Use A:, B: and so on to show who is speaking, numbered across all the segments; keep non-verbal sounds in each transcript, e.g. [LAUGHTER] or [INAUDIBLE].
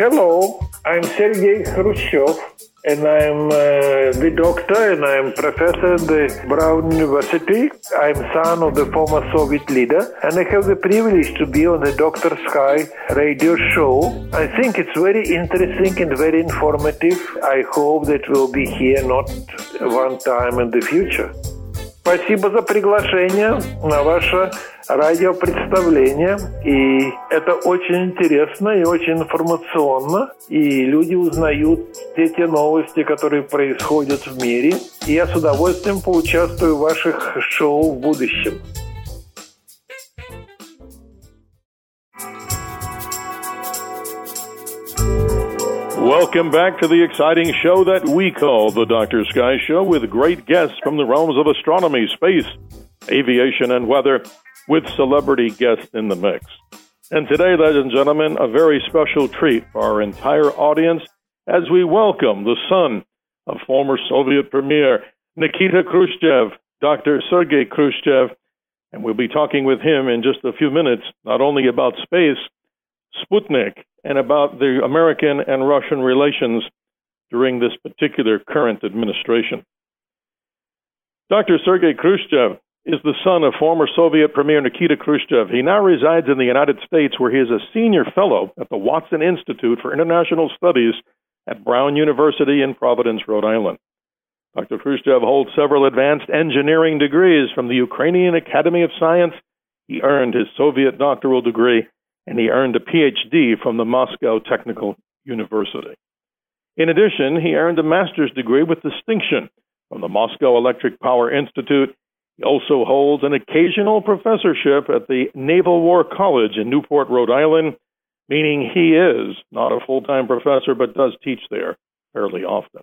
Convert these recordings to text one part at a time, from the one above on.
A: hello, I'm Sergei Khrushchev, and I'm uh, the doctor and I'm professor at the Brown University. I'm son of the former Soviet leader, and I have the privilege to be on the Dr. Sky radio show. I think it's very interesting and very informative. I hope that we'll be here not one time in the future. Спасибо за приглашение на ваше радиопредставление. И это очень интересно и очень информационно. И люди узнают все те новости, которые происходят в мире. И я с удовольствием поучаствую в ваших шоу в будущем.
B: Welcome back to the exciting show that we call the Dr. Sky Show with great guests from the realms of astronomy, space, aviation, and weather with celebrity guests in the mix. And today, ladies and gentlemen, a very special treat for our entire audience as we welcome the son of former Soviet Premier Nikita Khrushchev, Dr. Sergei Khrushchev, and we'll be talking with him in just a few minutes, not only about space, Sputnik, and about the American and Russian relations during this particular current administration. Dr. Sergei Khrushchev is the son of former Soviet Premier Nikita Khrushchev. He now resides in the United States, where he is a senior fellow at the Watson Institute for International Studies at Brown University in Providence, Rhode Island. Dr. Khrushchev holds several advanced engineering degrees from the Ukrainian Academy of Science. He earned his Soviet doctoral degree and he earned a PhD from the Moscow Technical University. In addition, he earned a master's degree with distinction from the Moscow Electric Power Institute. He also holds an occasional professorship at the Naval War College in Newport, Rhode Island, meaning he is not a full time professor but does teach there fairly often.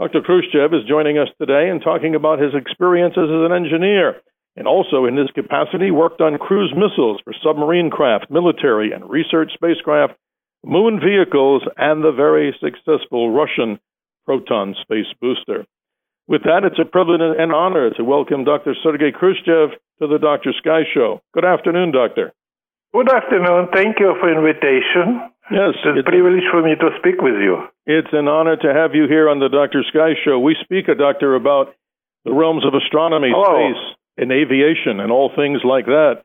B: Dr. Khrushchev is joining us today and talking about his experiences as an engineer and also in this capacity worked on cruise missiles for submarine craft, military and research spacecraft, moon vehicles, and the very successful Russian Proton space booster. With that, it's a privilege and honor to welcome Dr. Sergei Khrushchev to the Dr. Sky Show. Good afternoon, Doctor.
A: Good afternoon. Thank you for invitation.
B: Yes,
A: it's a privilege for me to speak with you.
B: It's an honor to have you here on the Dr. Sky Show. We speak, a doctor, about the realms of astronomy,
A: Hello.
B: space, in aviation and all things like that.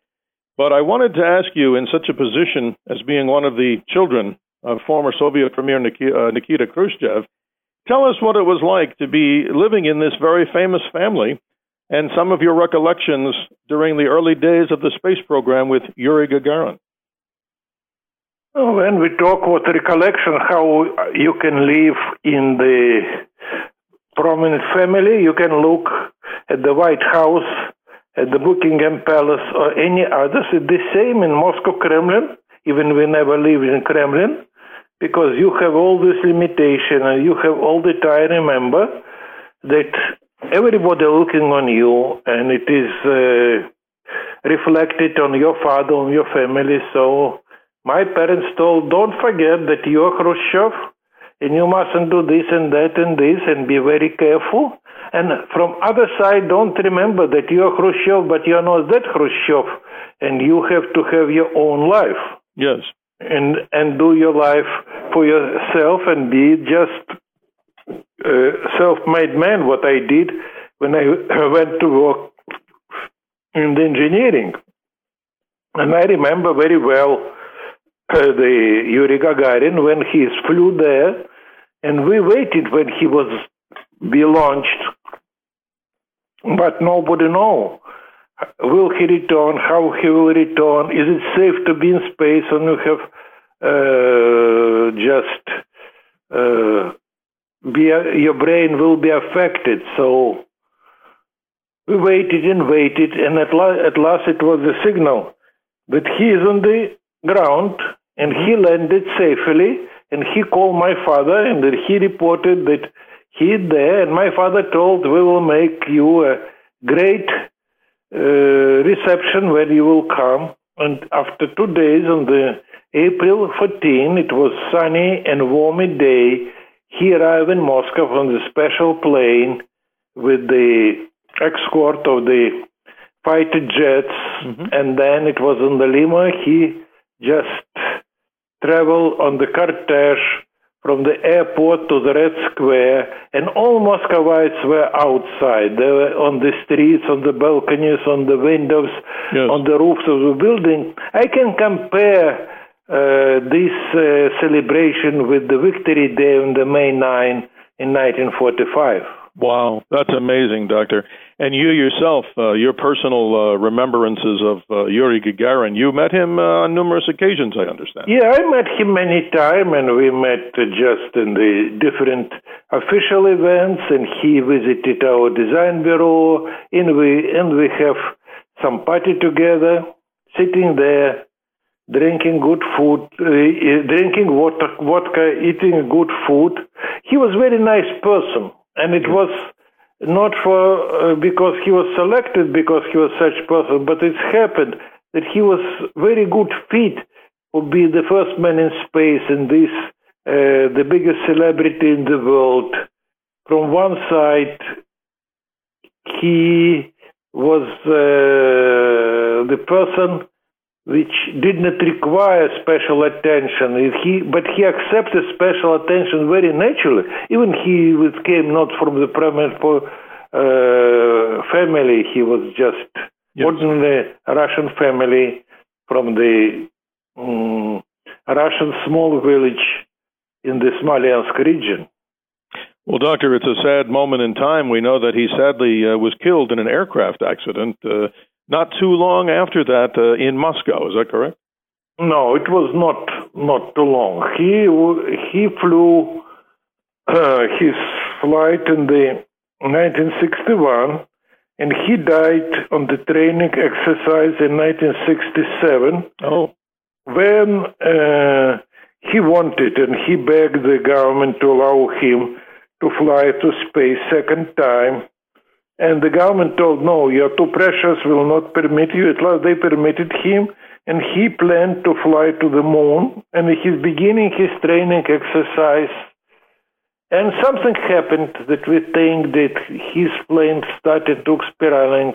B: But I wanted to ask you, in such a position as being one of the children of former Soviet Premier Nikita, uh, Khrushchev, tell us what it was like to be living in this very famous family and some of your recollections during the early days of the space program with Yuri Gagarin.
A: When we talk about recollection, how you can live in the prominent family, you can look at the White House at the Buckingham Palace or any others. It's the same in Moscow Kremlin, even we never live in Kremlin, because you have all this limitation and you have all the time remember that everybody looking on you and it is uh, reflected on your father, on your family. So my parents told, don't forget that you're Khrushchev and you mustn't do this and that and this and be very careful. And from other side, don't remember that you're Khrushchev, but you're not that Khrushchev, and you have to have your own life.
B: Yes.
A: And and do your life for yourself and be just a self-made man. What I did when I [COUGHS] went to work in the engineering, and I remember very well uh, the Yuri Gagarin when he flew there, and we waited when he was be launched but nobody know. Will he return? How he will return? Is it safe to be in space And you have uh, just uh, be your brain will be affected? So we waited and waited, and at, la- at last it was the signal that he is on the ground and he landed safely. And he called my father, and he reported that he's there. And my father told, "We will make you a great uh, reception when you will come." And after two days, on the April 14, it was sunny and warmy day. He arrived in Moscow on the special plane with the escort of the fighter jets,
B: Mhm.
A: and then it was on the limo. He just travel on the cortege from the airport to the Red Square, and all Muscovites were outside. They were on the streets, on the balconies, on the windows,
B: Yes.
A: on the roofs of the building. I can compare uh, this uh, celebration with the Victory Day on the May 9 in 1945.
B: Wow, that's amazing, Doctor. And you yourself, uh, your personal uh, remembrances of uh, Yuri Gagarin, you met him uh, on numerous occasions, I understand.
A: Yeah, I met him many times, and we met just in the different official events. And he visited our design bureau, and we and we have some party together, sitting there, drinking good food, uh, drinking water, vodka, eating good food. He was a very nice person, and it was not for uh, because he was selected because he was such person, but it happened that he was very good fit to be the first man in space and this uh, the biggest celebrity in the world. From one side, he was uh, the person which did not require special attention. He, but he accepted special attention very naturally. Even he was- came not from the prominent uh, family. He was just
B: Yes.
A: ordinary Russian family from the um, Russian small village in the Smolensk region.
B: Well, Doctor, it's a sad moment in time. We know that he sadly uh, was killed in an aircraft accident uh, not too long after that uh, in Moscow. Is that correct?
A: No, it was not not too long. He he flew uh, his flight in the 1961, and he died on the training exercise in 1967
B: Oh,
A: when uh, he wanted and he begged the government to allow him to fly to space second time. And the government told, no, you're too precious, will not permit you. At last they permitted him, and he planned to fly to the moon, and he's beginning his training exercise. And something happened that we think that his plane started to spiraling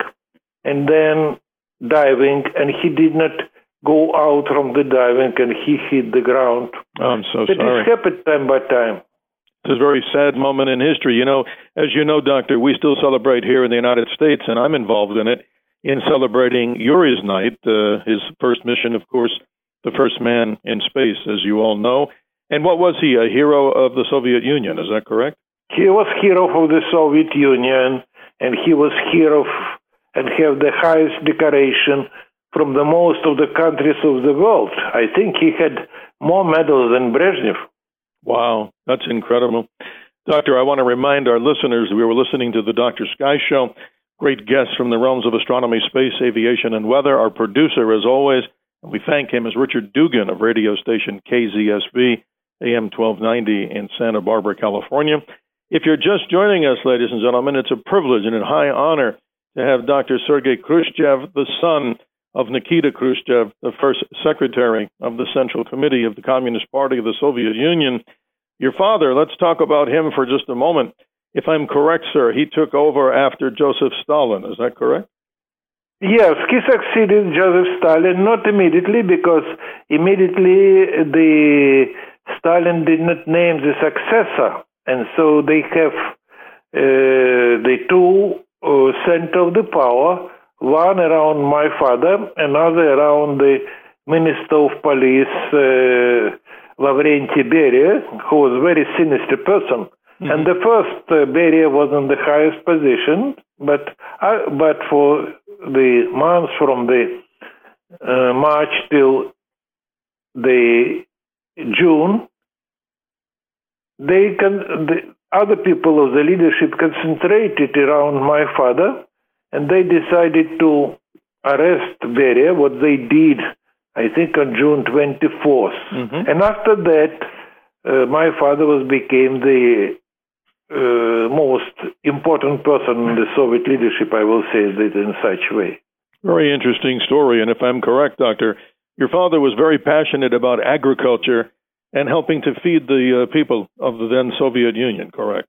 A: and then diving, and he did not go out from the diving and he hit the ground.
B: I'm so
A: It
B: sorry.
A: has happened time by time.
B: It's a very sad moment in history. You know, as you know, Doctor, we still celebrate here in the United States, and I'm involved in it, in celebrating Yuri's night, uh, his first mission, of course, the first man in space, as you all know. And what was he, a hero of the Soviet Union? Is that correct?
A: He was hero of the Soviet Union, and he was hero of, and have the highest decoration from the most of the countries of the world. I think he had more medals than Brezhnev.
B: Wow, that's incredible. Doctor, I want to remind our listeners we were listening to the Dr. Sky Show. Great guests from the realms of astronomy, space, aviation, and weather. Our producer, as always, and we thank him, is Richard Dugan of radio station KZSB, AM 1290 in Santa Barbara, California. If you're just joining us, ladies and gentlemen, it's a privilege and a high honor to have Dr. Sergei Khrushchev, the son of Nikita Khrushchev, the first secretary of the Central Committee of the Communist Party of the Soviet Union. Your father, let's talk about him for just a moment. If I'm correct, sir, he took over after Joseph Stalin. Is that correct?
A: Yes, he succeeded Joseph Stalin, not immediately, because immediately the Stalin did not name the successor, and so they have uh, the two uh, center of the power, one around my father, another around the Minister of Police, uh, Lavrenti Beria, who was a very sinister person. And the first uh, Beria was in the highest position, but uh, but for the months from the uh, March till the June, they can the other people of the leadership concentrated around my father, and they decided to arrest Beria. What they did, I think, on June twenty
B: Mhm.
A: and after that, uh, my father was became the uh, most important person in the Soviet leadership. I will say that in such way.
B: Very interesting story. And if I'm correct, Doctor, your father was very passionate about agriculture and helping to feed the uh, people of the then Soviet Union, correct?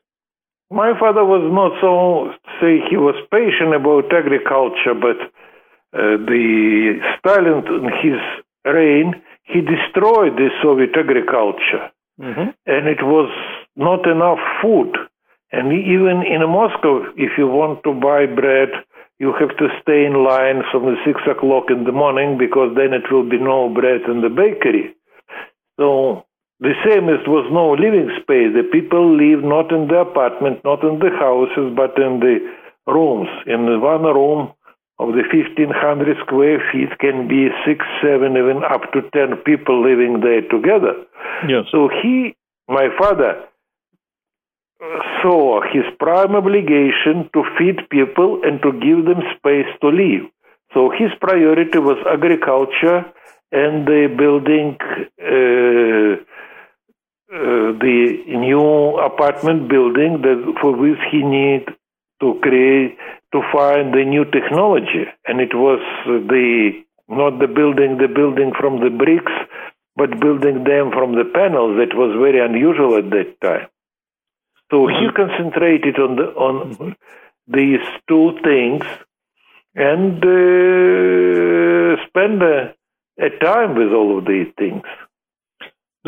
A: My father was not so say he was patient about agriculture, but uh, the Stalin in his reign he destroyed the Soviet agriculture,
B: Mm-hmm.
A: and it was not enough food. And even in Moscow, if you want to buy bread, you have to stay in line from the six o'clock in the morning because then it will be no bread in the bakery. So the same as was no living space. The people live not in the apartment, not in the houses, but in the rooms. In one room of the 1500 square feet can be six, seven, even up to 10 people living there together.
B: Yes.
A: So he, my father, saw his prime obligation to feed people and to give them space to live. So his priority was agriculture and the building uh, uh, the new apartment building that for which he need to create to find the new technology. And it was the not the building the building from the bricks but building them from the panels that was very unusual at that time. So he concentrated on the on these two things and uh, spend a, a time with all of these things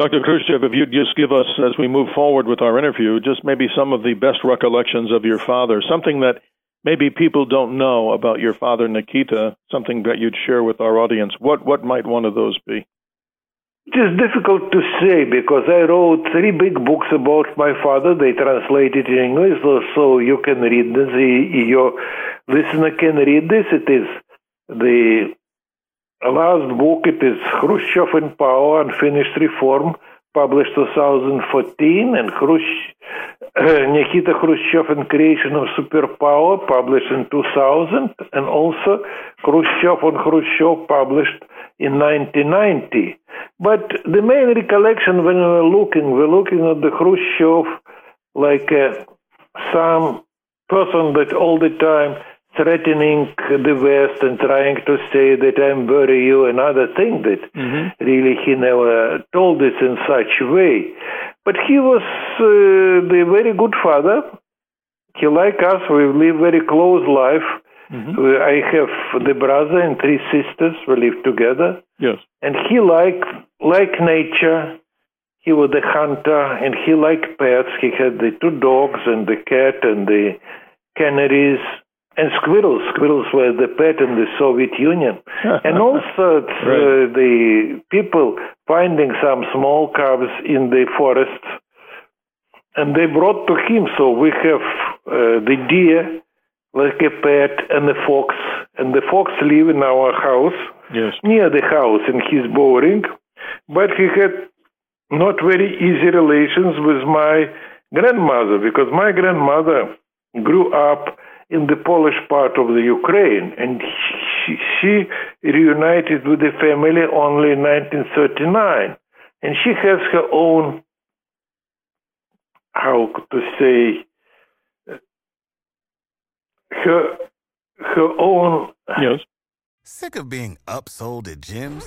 B: Dr. Khrushchev, if you'd just give us, as we move forward with our interview, just maybe some of the best recollections of your father, something that maybe people don't know about your father, Nikita, something that you'd share with our audience. What what might one of those be?
A: It is difficult to say because I wrote three big books about my father. They translated in English, so, so you can read this. Your listener can read this. It is the last book. It is Khrushchev in Power, Unfinished Reform, published 2014, and Khrush, uh, Nikita Khrushchev and Creation of Superpower, published in 2000, and also Khrushchev on Khrushchev, published in 1990. But the main recollection when we were looking, we're looking at the Khrushchev like uh, some person that all the time threatening the West and trying to say that I'm bury you, another thing that
B: Mm-hmm.
A: really he never told it in such way. But he was uh, the very good father. He like us. We live very close life.
B: Mhm.
A: I have the brother and three sisters. We live together.
B: Yes.
A: And he like like nature. He was a hunter, and he liked pets. He had the two dogs and the cat and the canaries and squirrels. Squirrels were the pet in the Soviet Union. [LAUGHS] and also it's, uh, the people finding some small cubs in the forest, and they brought to him. So we have uh, the deer, like a pet, and the fox. And the fox live in our house
B: Yes.
A: near the house in his boring, but he had not very easy relations with my grandmother because my grandmother grew up in the Polish part of the Ukraine and she, she reunited with the family only in 1939 and she has her own how to say her her own
B: Yes.
C: Sick of being upsold at gyms?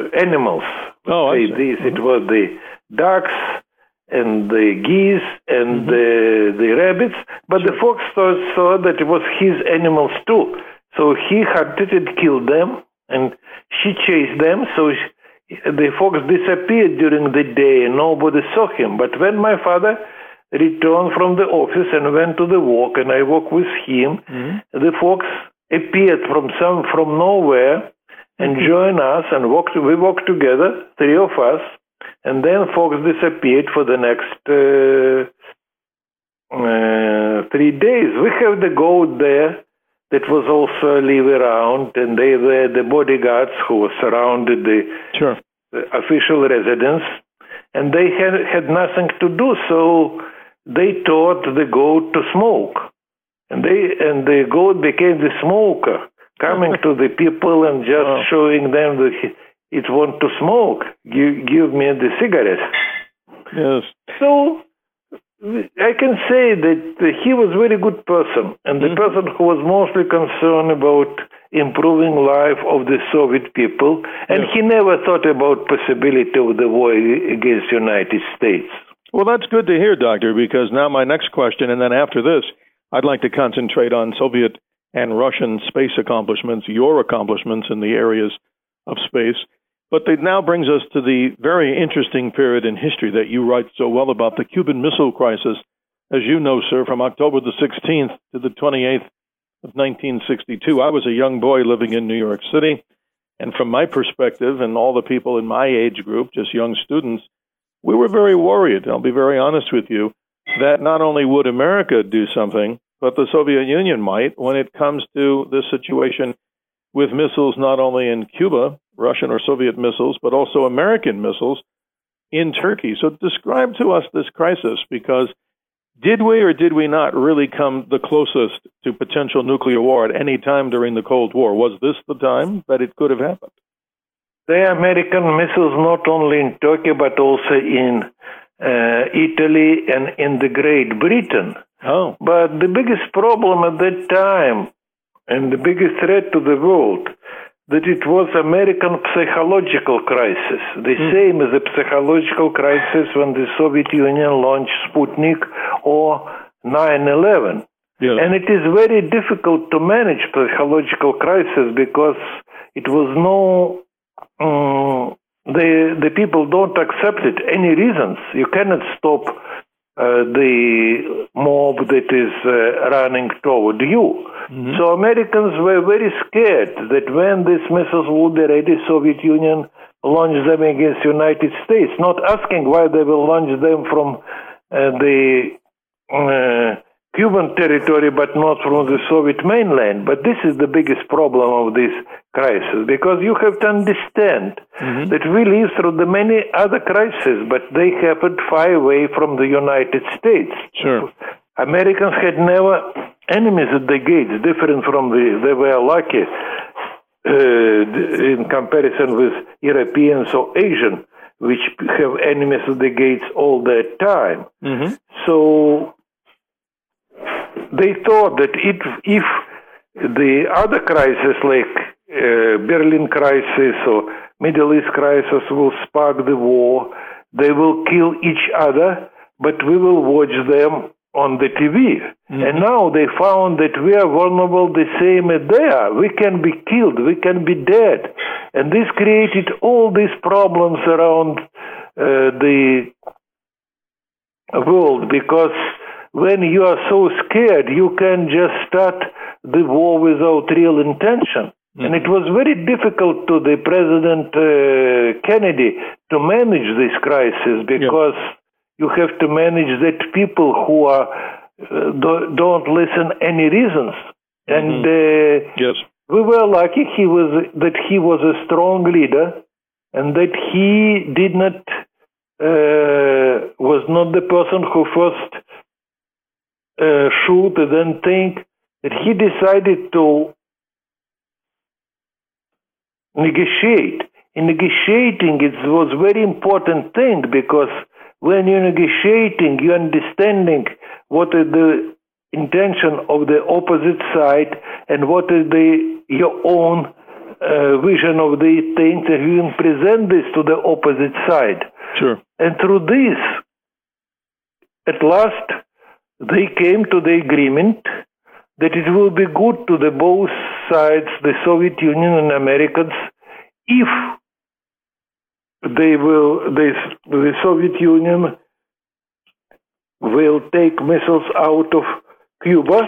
A: Uh, animals.
B: Oh,
A: Say this. It mm-hmm. was the ducks and the geese and mm-hmm. the the rabbits, but the fox saw, saw that it was his animals too. So he hunted and killed them, and she chased them. So she, the fox disappeared during the day, and nobody saw him. But when my father returned from the office and went to the walk, and I walked with him, mm-hmm. the fox appeared from some from nowhere and joined us and walked. We walked together, three of us, and then Fox disappeared for the next uh, uh, three days. We have the goat there that was also live around, and they were the bodyguards who surrounded the,
B: Sure.
A: the official residence, and they had had nothing to do, so they taught the goat to smoke, and they and the goat became the smoker, coming to the people and just
B: Wow.
A: showing them that he, it want to smoke. Give, give me the cigarette.
B: Yes.
A: So I can say that he was a very good person, and the
B: Mhm.
A: person who was mostly concerned about improving life of the Soviet people, and
B: Yes.
A: he never thought about possibility of the war against United States.
B: Well, that's good to hear, Doctor, because now my next question, and then after this, I'd like to concentrate on Soviet and Russian space accomplishments, your accomplishments in the areas of space. But it now brings us to the very interesting period in history that you write so well about the Cuban Missile Crisis. As you know, sir, from October the 16th to the 28th of 1962, I was a young boy living in New York City. And from my perspective, and all the people in my age group, just young students, we were very worried, I'll be very honest with you, that not only would America do something, but the Soviet Union might when it comes to this situation with missiles not only in Cuba, Russian or Soviet missiles, but also American missiles in Turkey. So describe to us this crisis because did we or did we not really come the closest to potential nuclear war at any time during the Cold War? Was this the time that it could have happened?
A: The American missiles not only in Turkey but also in uh, Italy and in the Great Britain.
B: Oh,
A: But the biggest problem at that time and the biggest threat to the world that it was American psychological crisis, the same as the psychological crisis when the Soviet Union launched Sputnik or 9/11.
B: yes.
A: And it is very difficult to manage psychological crisis because it was no um, the the people don't accept it. Any reasons you cannot stop uh, the mob that is uh, running toward you. So Americans were very scared that when these missiles would be ready, Soviet Union launch them against United States, not asking why they will launch them from uh, the uh, Cuban territory, but not from the Soviet mainland. But this is the biggest problem of this crisis, because you have to understand that we live through the many other crises, but they happened far away from the United States.
B: Sure.
A: Americans had never enemies at the gates, different from the, they were lucky uh, in comparison with Europeans or Asian, which have enemies at the gates all the time.
B: hmm
A: So they thought that if, if the other crisis like uh, Berlin crisis or Middle East crisis will spark the war, they will kill each other, but we will watch them on the TV. And now they found that we are vulnerable the same as they are. We can be killed, we can be dead. And this created all these problems around uh, the world because when you are so scared, you can just start the war without real intention. And it was very difficult to the President uh, Kennedy to manage this crisis because you have to manage that people who are uh, do, don't listen any reasons. And uh,
B: Yes.
A: we were lucky he was that he was a strong leader and that he did not uh, was not the person who first uh, shoot and then think that he decided to negotiate. In negotiating, it was very important thing because when you're negotiating, you're understanding what is the intention of the opposite side and what is the your own uh, vision of the things, and you can present this to the opposite side.
B: Sure.
A: And through this, at last, they came to the agreement that it will be good to the both sides, the Soviet Union and Americans, if they will, they, the Soviet Union will take missiles out of Cuba.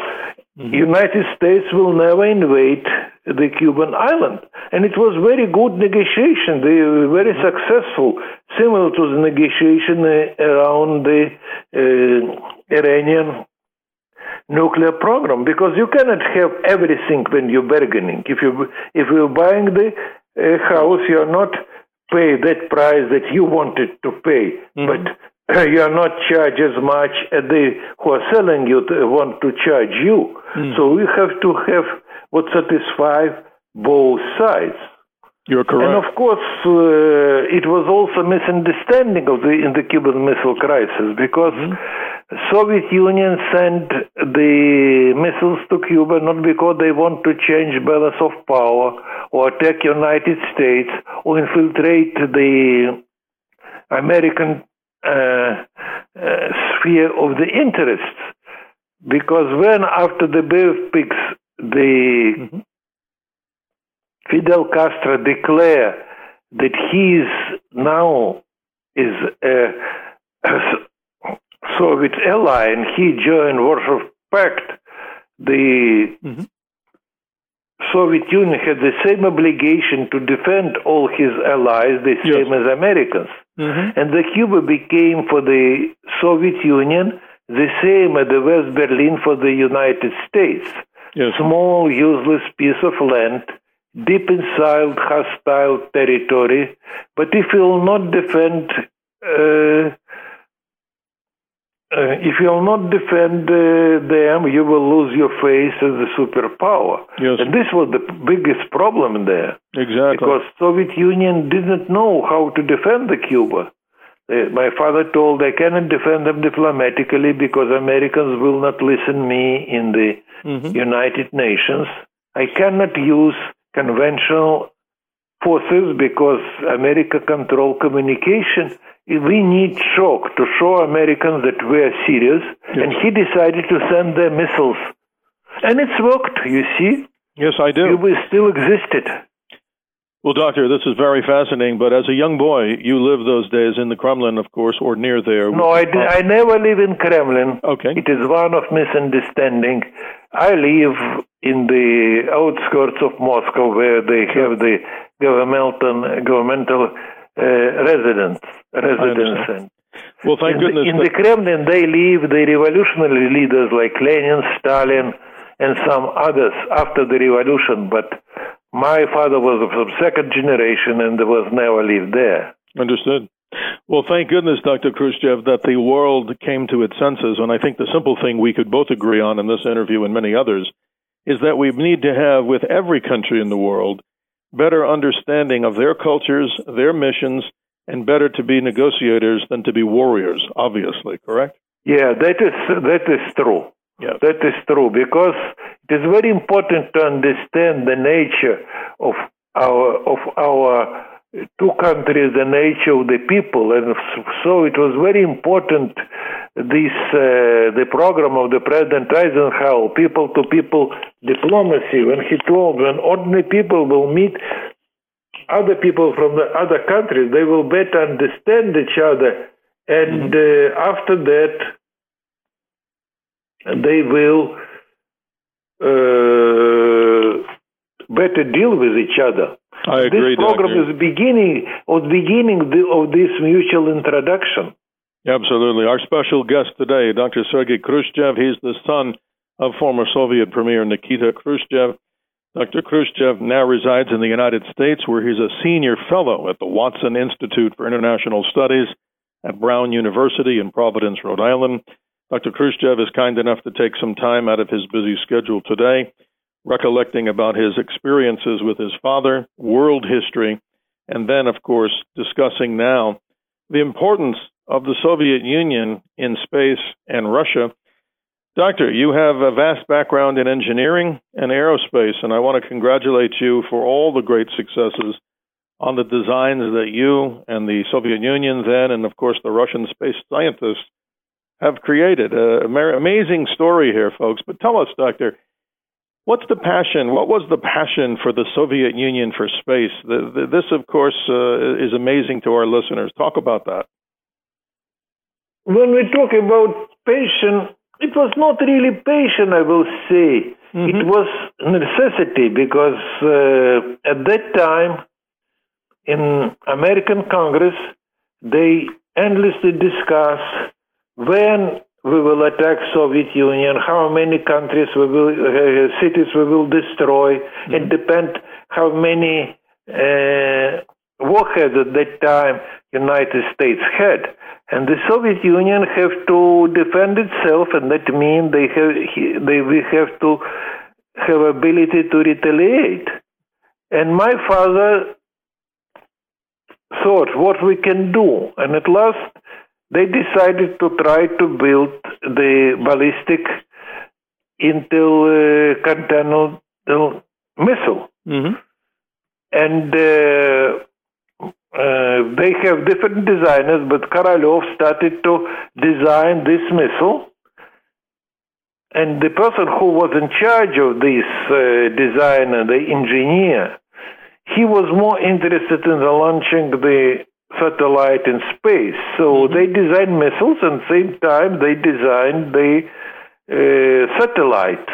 A: Mm-hmm. United States will never invade the Cuban island. And it was very good negotiation. They were very successful, similar to the negotiation uh, around the uh, Iranian nuclear program because you cannot have everything when you're bargaining. If you if you're buying the uh, house, you're not pay that price that you wanted to pay, but you are not charged as much as they who are selling you to, want to charge you. So we have to have what satisfy both sides.
B: You're correct.
A: And of course, uh, it was also misunderstanding of the in the Cuban Missile Crisis because Soviet Union sent the missiles to Cuba not because they want to change balance of power or attack United States or infiltrate the American uh, uh, sphere of the interests. Because when after the Bay of Pigs, the mm-hmm. Fidel Castro declared that he is now is a, a Soviet ally and he joined Warsaw Pact, the mm-hmm. Soviet Union had the same obligation to defend all his allies, the
B: Yes.
A: same as Americans. Mm-hmm. And the Cuba became for the Soviet Union the same as the West Berlin for the United States
B: Yes.
A: small, useless piece of land, deep inside hostile territory. But if you will not defend, uh, uh, if you will not defend uh, them, you will lose your face as a superpower.
B: Yes.
A: And this was the biggest problem there
B: Exactly.
A: because Soviet Union didn't know how to defend the Cuba. Uh, my father told I cannot defend them diplomatically because Americans will not listen me in the
B: Mhm.
A: United Nations. I cannot use conventional forces because America control communication. We need shock to show Americans that we are serious. And he decided to send their missiles. And it's worked, you see.
B: Yes, I do.
A: Cuba still existed.
B: Well, Doctor, this is very fascinating, but as a young boy, you lived those days in the Kremlin, of course, or near there.
A: No, I, di- I never live in Kremlin.
B: Okay.
A: It is one of misunderstanding. I live in the outskirts of Moscow where they have the governmental, governmental uh, residence. residence.
B: Well, thank
A: in,
B: goodness.
A: the, in the Kremlin, they live the revolutionary leaders like Lenin, Stalin, and some others after the revolution. But my father was of second generation and was never lived there.
B: Understood. Well, thank goodness, Dr. Khrushchev, that the world came to its senses. And I think the simple thing we could both agree on in this interview and many others is that we need to have, with every country in the world, better understanding of their cultures, their missions, and better to be negotiators than to be warriors, obviously, correct?
A: Yeah, that is that is true.
B: Yes.
A: That is true because it is very important to understand the nature of our of our two countries, the nature of the people, and so it was very important. This uh, the program of the President Eisenhower, people to people diplomacy, when he told when ordinary people will meet other people from the other countries, they will better understand each other, and uh, after that they will uh, better deal with each other.
B: I agree,
A: this program
B: Doctor.
A: is beginning of beginning the, of this mutual introduction.
B: Absolutely. Our special guest today, Dr. Sergei Khrushchev, he's the son of former Soviet Premier Nikita Khrushchev. Dr. Khrushchev now resides in the United States, where he's a senior fellow at the Watson Institute for International Studies at Brown University in Providence, Rhode Island. Dr. Khrushchev is kind enough to take some time out of his busy schedule today, recollecting about his experiences with his father, world history, and then, of course, discussing now the importance of the Soviet Union in space and Russia. Doctor, you have a vast background in engineering and aerospace, and I want to congratulate you for all the great successes on the designs that you and the Soviet Union then, and of course the Russian space scientists, have created. A amazing story here, folks. But tell us, Doctor, what's the passion? What was the passion for the Soviet Union for space? The, the, this, of course, uh, is amazing to our listeners. Talk about that.
A: When we talk about passion, it was not really passion, I will say. It was necessity because uh, at that time in American Congress, they endlessly discuss when we will attack Soviet Union, how many countries we will, uh, cities we will destroy. It depends how many uh, warheads at that time United States had. And the Soviet Union have to defend itself, and that means they have they will have to have ability to retaliate. And my father thought what we can do. And at last, they decided to try to build the ballistic intercontinental missile.
B: Mm-hmm.
A: And uh, uh, they have different designers, but Korolev started to design this missile. And the person who was in charge of this uh, design, the engineer, he was more interested in the launching the satellite in space. So
B: Mm-hmm.
A: they designed missiles, and same time they designed the uh, satellite.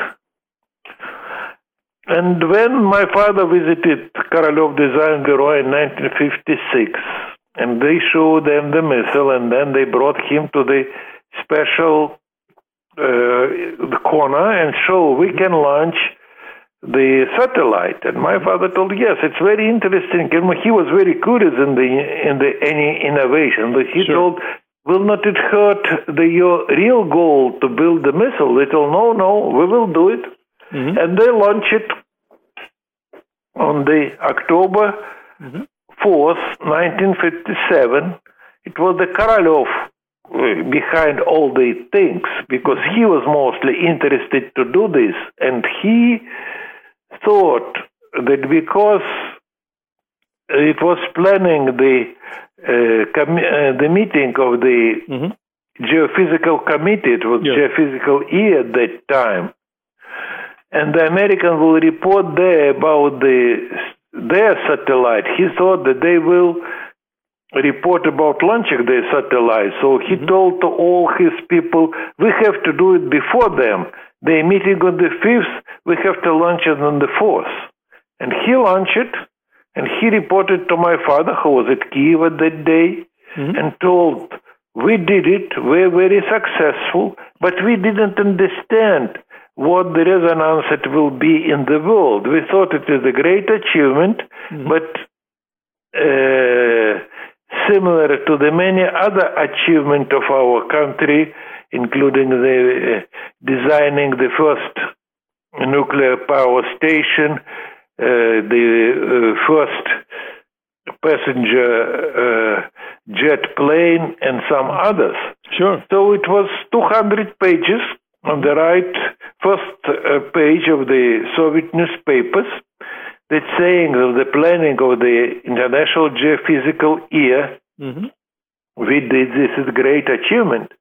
A: And when my father visited Korolev Design Bureau in 1956, and they showed them the missile, and then they brought him to the special uh, the corner and show we can launch the satellite. And my father told, yes, it's very interesting. And he was very curious in the in the any innovation. But he
B: Sure.
A: told, will not it hurt the your real goal to build the missile? They told, no, no, we will do it.
B: Mhm.
A: And they launch it on the October 4th, 1957. It was the Korolev uh, behind all the things because he was mostly interested to do this. And he thought that because it was planning the uh, com- uh, the meeting of the
B: Mhm.
A: geophysical committee, it was
B: Yeah.
A: geophysical year at that time, and the American will report there about the their satellite. He thought that they will report about launching their satellite. So he told to all his people, we have to do it before them. They're meeting on the fifth. We have to launch it on the fourth. And he launched it, and he reported to my father, who was at Kiev at that day, and told, we did it, we're very successful, but we didn't understand what the resonance it will be in the world. We thought it is a great achievement, but uh, similar to the many other achievements of our country, including the uh, designing the first nuclear power station, uh, the uh, first passenger uh, jet plane, and some others.
B: Sure.
A: So it was 200 pages on the right first uh, page of the Soviet newspapers that saying of the planning of the International Geophysical Year,
B: Mm-hmm.
A: we did this is a great achievement.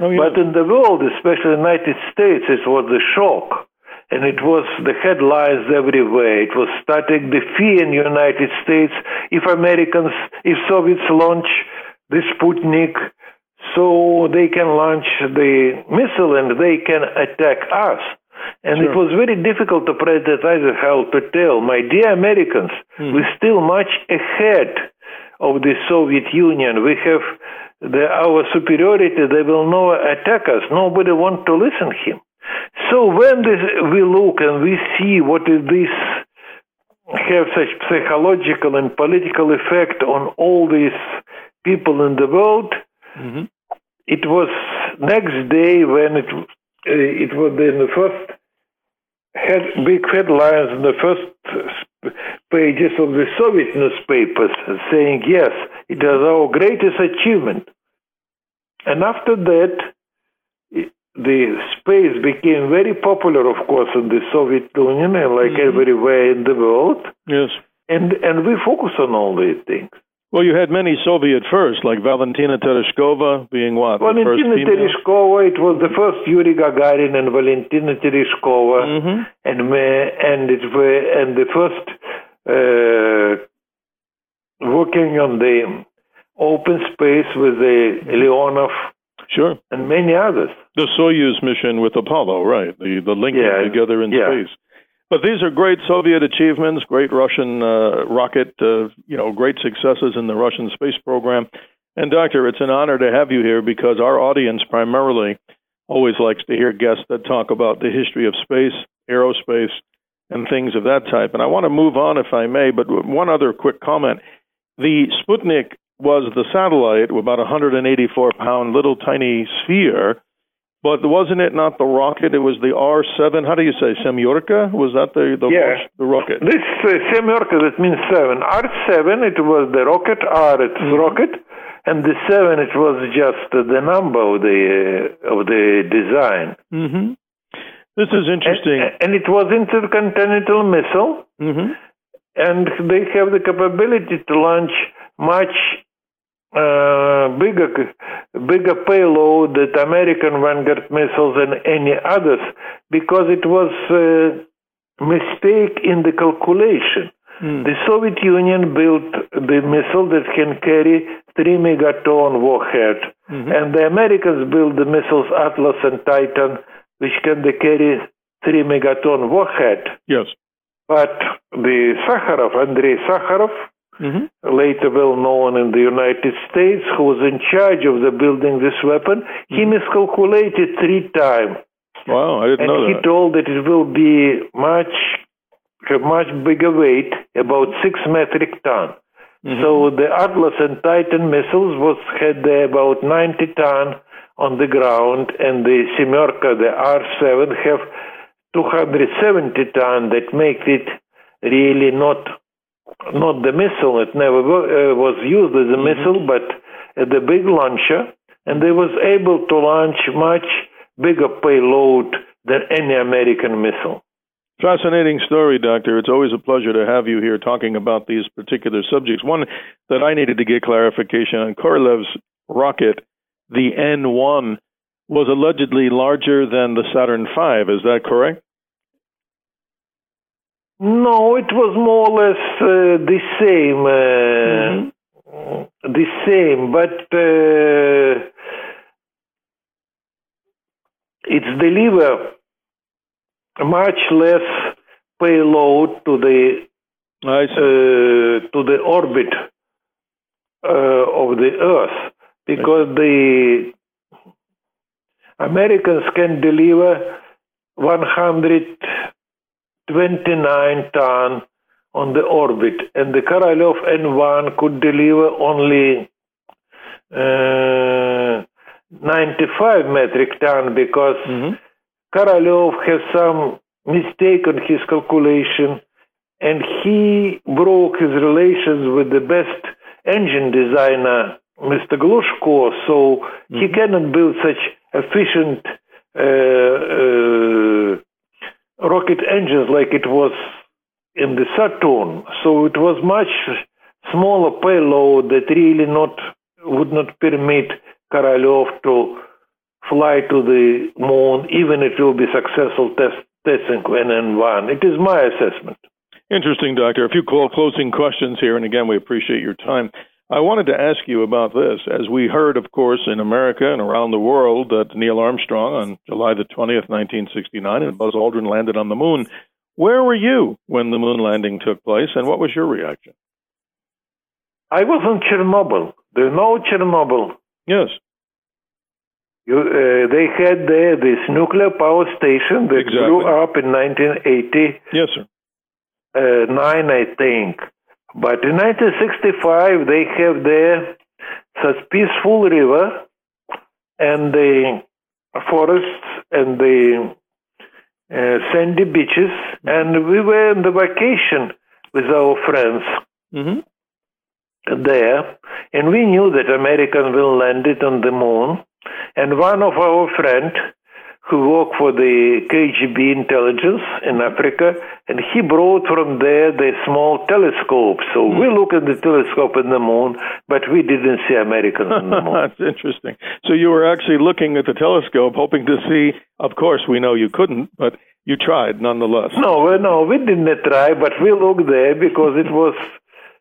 B: Oh, yeah.
A: But in the world, especially the United States, it was a shock. And it was the headlines everywhere. It was starting the fear in the United States if Americans, if Soviets launch the Sputnik, so they can launch the missile and they can attack us. And it was very difficult to President Eisenhower to tell, my dear Americans, hmm. we're still much ahead of the Soviet Union. We have the, our superiority. They will not attack us. Nobody want to listen to him. So when this, we look and we see what is this have such psychological and political effect on all these people in the world,
B: Mhm.
A: it was next day when it uh, it was in the first had big headlines in the first pages of the Soviet newspapers saying yes, it is our greatest achievement. And after that, the space became very popular, of course, in the Soviet Union and like everywhere in the world.
B: Yes.
A: And and we focus on all these things.
B: Well, you had many Soviet firsts, like Valentina Tereshkova being what? the first
A: Valentina? Tereshkova, it was the first Yuri Gagarin and Valentina Tereshkova,
B: Mhm.
A: and and it were and the first working on the open space with the Leonov
B: Sure.
A: and many others.
B: The Soyuz mission with Apollo, right? The the linking
A: Yeah,
B: together in
A: yeah.
B: space. But these are great Soviet achievements, great Russian uh, rocket, uh, you know, great successes in the Russian space program. And doctor, it's an honor to have you here because our audience primarily always likes to hear guests that talk about the history of space, aerospace, and things of that type. And I want to move on, if I may, but one other quick comment: the Sputnik was the satellite, about 184 pound little tiny sphere But wasn't it not the rocket? It was the R seven. How do you say Semyorka? Was that the the,
A: Yeah.
B: the rocket?
A: This uh, Semyorka, that means seven. R7, it was the rocket. R, it's
B: Mm-hmm.
A: rocket, and the seven, it was just uh, the number of the uh, of the design.
B: hmm This is interesting.
A: And, and it was intercontinental missile,
B: hmm
A: and they have the capability to launch much uh, bigger bigger payload than American Vanguard missiles and any others because it was a mistake in the calculation.
B: Mm.
A: The Soviet Union built the missile that can carry three megaton warhead,
B: Mhm.
A: and the Americans built the missiles Atlas and Titan, which can carry three megaton warhead.
B: Yes.
A: But the Sakharov, Andrei Sakharov,
B: hmm
A: later well known in the United States, who was in charge of the building this weapon, he miscalculated three times,
B: Wow, I didn't
A: and
B: know
A: he told that it will be much, have much bigger weight, about six metric ton.
B: Mhm.
A: So the Atlas and Titan missiles was had about 90 ton on the ground, and the Semyorka, the R7, have 270 ton. That makes it really not not the missile. It never uh, was used as a missile, but uh, the big launcher, and they was able to launch much bigger payload than any American missile.
B: Fascinating story, Doctor. It's always a pleasure to have you here talking about these particular subjects. One that I needed to get clarification on Korolev's rocket, the N1, was allegedly larger than the Saturn V. Is that correct?
A: No, it was more or less uh, the same, uh, the same, but uh, it's deliver much less payload to the uh, to the orbit uh, of the Earth because the Americans can deliver 129 ton on the orbit, and the Korolev N1 could deliver only uh, 95 metric ton because
B: Mhm.
A: Korolev has some mistake on his calculation and he broke his relations with the best engine designer, Mr. Glushko, so he cannot build such efficient uh, uh, rocket engines like it was in the Saturn. So it was much smaller payload that really not would not permit Korolev to fly to the moon, even if it will be successful test, testing NN1. It is my assessment.
B: Interesting, Doctor. A few closing questions here, and again, we appreciate your time. I wanted to ask you about this. As we heard, of course, in America and around the world, that Neil Armstrong on July the 20th, 1969, and Buzz Aldrin landed on the moon. Where were you when the moon landing took place, and what was your reaction?
A: I was in Chernobyl. You know Chernobyl?
B: Yes.
A: You, uh, they had there this nuclear power station that
B: Exactly.
A: grew up in 1980.
B: Yes, sir.
A: uh, nine, I think. But in 1965, they have there such peaceful river and the forests and the uh, sandy beaches, and we were on the vacation with our friends
B: hmm
A: there, and we knew that Americans will land it on the moon. And one of our friends who worked for the KGB intelligence in Africa, and he brought from there the small telescope. So we hmm. look at the telescope in the moon, but we didn't see Americans on the [LAUGHS] moon.
B: That's interesting. So you were actually looking at the telescope, hoping to see. Of course, we know you couldn't, but you tried nonetheless.
A: No, well, no, we didn't try, but we looked there because it was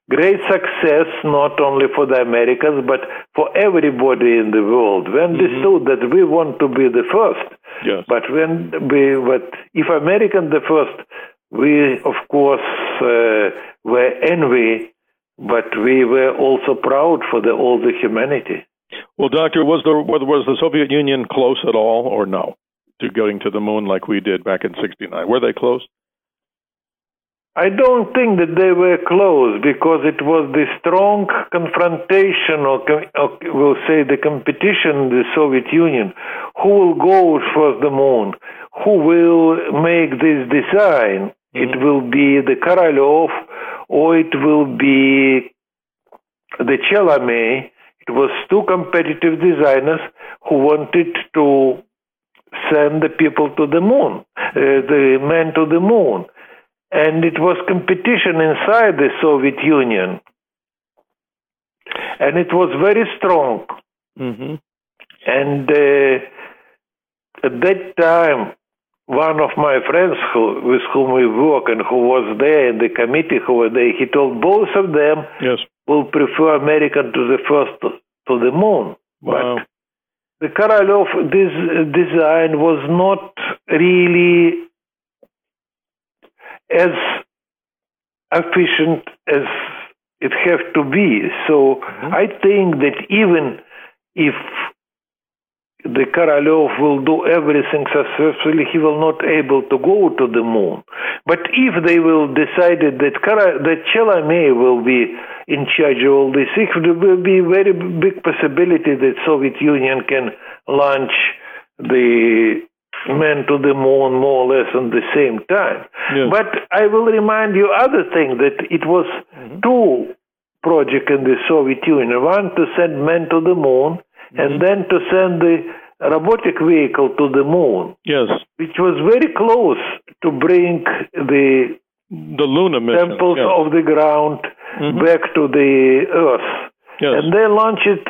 A: great success not only for the Americans but for everybody in the world. When we understood that we want to be the first,
B: Yes.
A: but when we, but if American the first, we of course uh, were envy, but we were also proud for the all the humanity.
B: Well, Doctor, was the was the Soviet Union close at all, or no, to getting to the moon like we did back in '69? Were they close?
A: I don't think that they were close because it was the strong confrontation, or, or we'll say the competition in the Soviet Union. Who will go for the moon? Who will make this design? Mm-hmm. It will be the Korolev or it will be the Chelomey. It was two competitive designers who wanted to send the people to the moon, uh, the men to the moon and it was competition inside the Soviet Union, and it was very strong. Mm-hmm. And uh, at that time, one of my friends who, with whom we work and who was there in the committee who were there, he told both of them
B: yes.
A: will prefer American to the first to, the moon.
B: Wow.
A: But the Korolev this design was not really as efficient as it have to be. So mm-hmm. I think that even if the Korolev will do everything successfully, he will not able to go to the moon. But if they will decide that Kara, that Chelomey will be in charge of all this, it will be very big possibility that Soviet Union can launch the men to the moon more or less at the same time.
B: Yes.
A: But I will remind you other thing that it was mm-hmm. two projects in the Soviet Union. One to send men to the moon, mm-hmm. and then to send the robotic vehicle to the moon.
B: Yes.
A: Which was very close to bring the
B: the lunar mission.
A: temples
B: yes.
A: of the ground mm-hmm. back to the Earth.
B: Yes.
A: And they launched it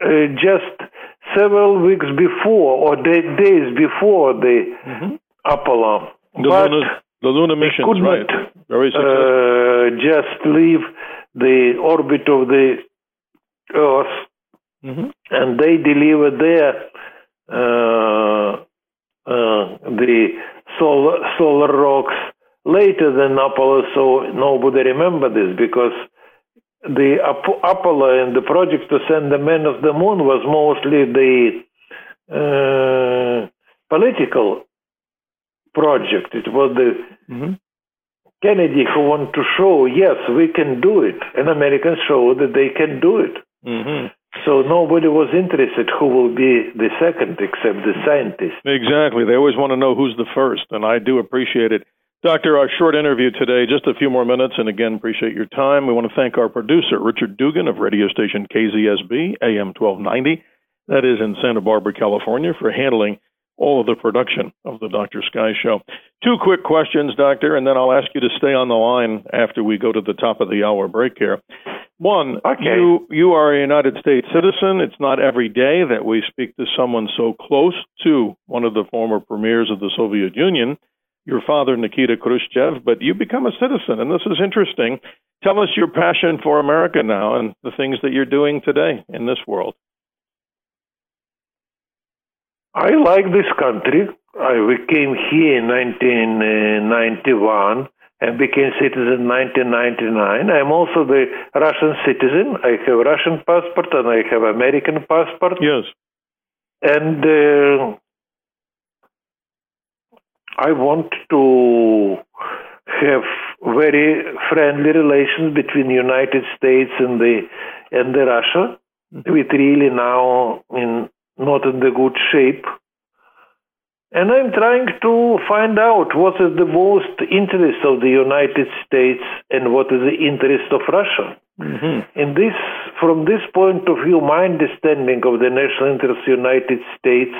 A: uh, just several weeks before or day, days before the mm-hmm. Apollo.
B: The but Luna, the Luna mission,
A: could
B: right?
A: Not,
B: Very
A: uh, just leave the orbit of the Earth, mm-hmm. and they delivered there uh, uh, the solar solar rocks later than Apollo. So nobody remember this because the Apollo and the project to send the men of the moon was mostly the uh, political project. It was the mm-hmm. Kennedy who wanted to show, yes, we can do it, and Americans showed that they can do it.
B: Mm-hmm.
A: So nobody was interested who will be the second except the scientists.
B: Exactly. They always want to know who's the first, and I do appreciate it. Doctor, our short interview today, just a few more minutes, and again, appreciate your time. We want to thank our producer, Richard Dugan of radio station KZSB, AM 1290, that is in Santa Barbara, California, for handling all of the production of the Dr. Sky Show. Two quick questions, Doctor, and then I'll ask you to stay on the line after we go to the top of the hour break here. One,
A: okay.
B: you you are a United States citizen. It's not every day that we speak to someone so close to one of the former premiers of the Soviet Union your father, Nikita Khrushchev, but you become a citizen, and this is interesting. Tell us your passion for America now and the things that you're doing today in this world.
A: I like this country. I came here in 1991 and became citizen in 1999. I'm also the Russian citizen. I have Russian passport and I have American passport.
B: Yes.
A: And uh, I want to have very friendly relations between the United States and the and the Russia. Mm-hmm. With really now in not in the good shape. And I'm trying to find out what is the most interest of the United States and what is the interest of Russia.
B: Mm-hmm.
A: In this, from this point of view, my understanding of the national interest of the United States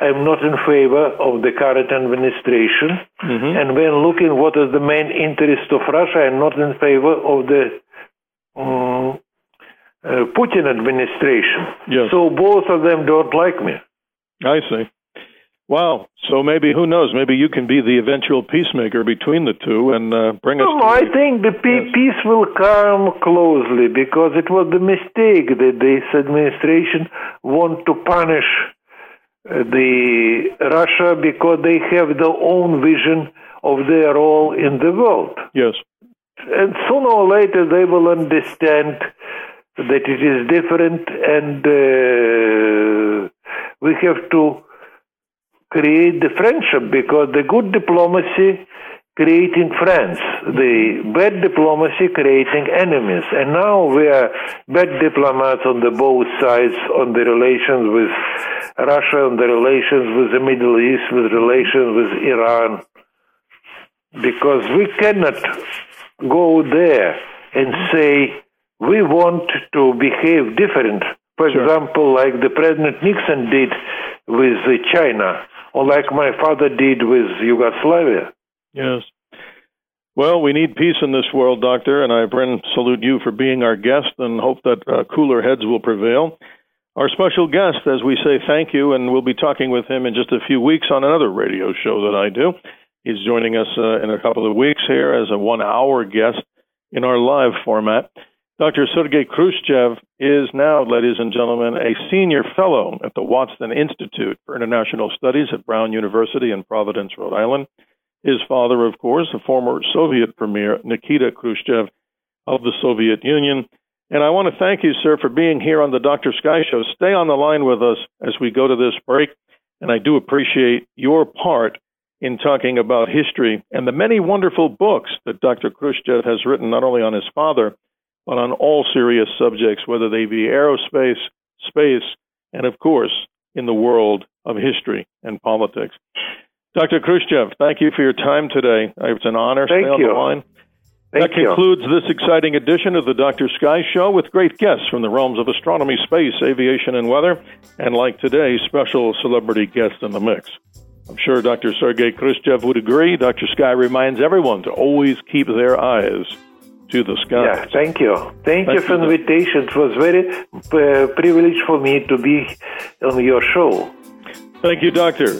A: I'm not in favor of the current administration.
B: Mm-hmm.
A: And when looking what is the main interest of Russia, I'm not in favor of the um, uh, Putin administration.
B: Yes.
A: So both of them don't like me.
B: I see. Wow. So maybe who knows? Maybe you can be the eventual peacemaker between the two and uh, bring us.
A: No, I think the pe- yes. peace will come closely because it was the mistake that this administration want to punish the Russia because they have their own vision of their role in the world.
B: Yes.
A: And sooner or later they will understand that it is different and uh, we have to create the friendship because the good diplomacy creating friends, the bad diplomacy creating enemies. And now we are bad diplomats on the both sides on the relations with Russia, on the relations with the Middle East, with relations with Iran. Because we cannot go there and say we want to behave different. For
B: Sure.
A: example, like the President Nixon did with China, or like my father did with Yugoslavia.
B: Yes. Well, we need peace in this world, Doctor, and I again salute you for being our guest and hope that uh, cooler heads will prevail. Our special guest, as we say thank you, and we'll be talking with him in just a few weeks on another radio show that I do. He's joining us uh, in a couple of weeks here as a one hour guest in our live format. Dr. Sergei Khrushchev is now, ladies and gentlemen, a senior fellow at the Watson Institute for International Studies at Brown University in Providence, Rhode Island. His father, of course, the former Soviet premier Nikita Khrushchev of the Soviet Union. And I want to thank you, sir, for being here on the Dr. Sky Show. Stay on the line with us as we go to this break. And I do appreciate your part in talking about history and the many wonderful books that Dr. Khrushchev has written, not only on his father, but on all serious subjects, whether they be aerospace, space, and of course, in the world of history and politics. Dr. Khrushchev, thank you for your time today. It's an honor.
A: Thank
B: Stay on
A: you.
B: the line.
A: Thank
B: that
A: you.
B: concludes this exciting edition of the Dr. Sky Show with great guests from the realms of astronomy, space, aviation, and weather, and like today, special celebrity guests in the mix. I'm sure Dr. Sergei Khrushchev would agree. Dr. Sky reminds everyone to always keep their eyes to the sky.
A: Yeah, thank you. Thank, you for the invitation. It was very uh, privilege for me to be on your show.
B: Thank you, Doctor.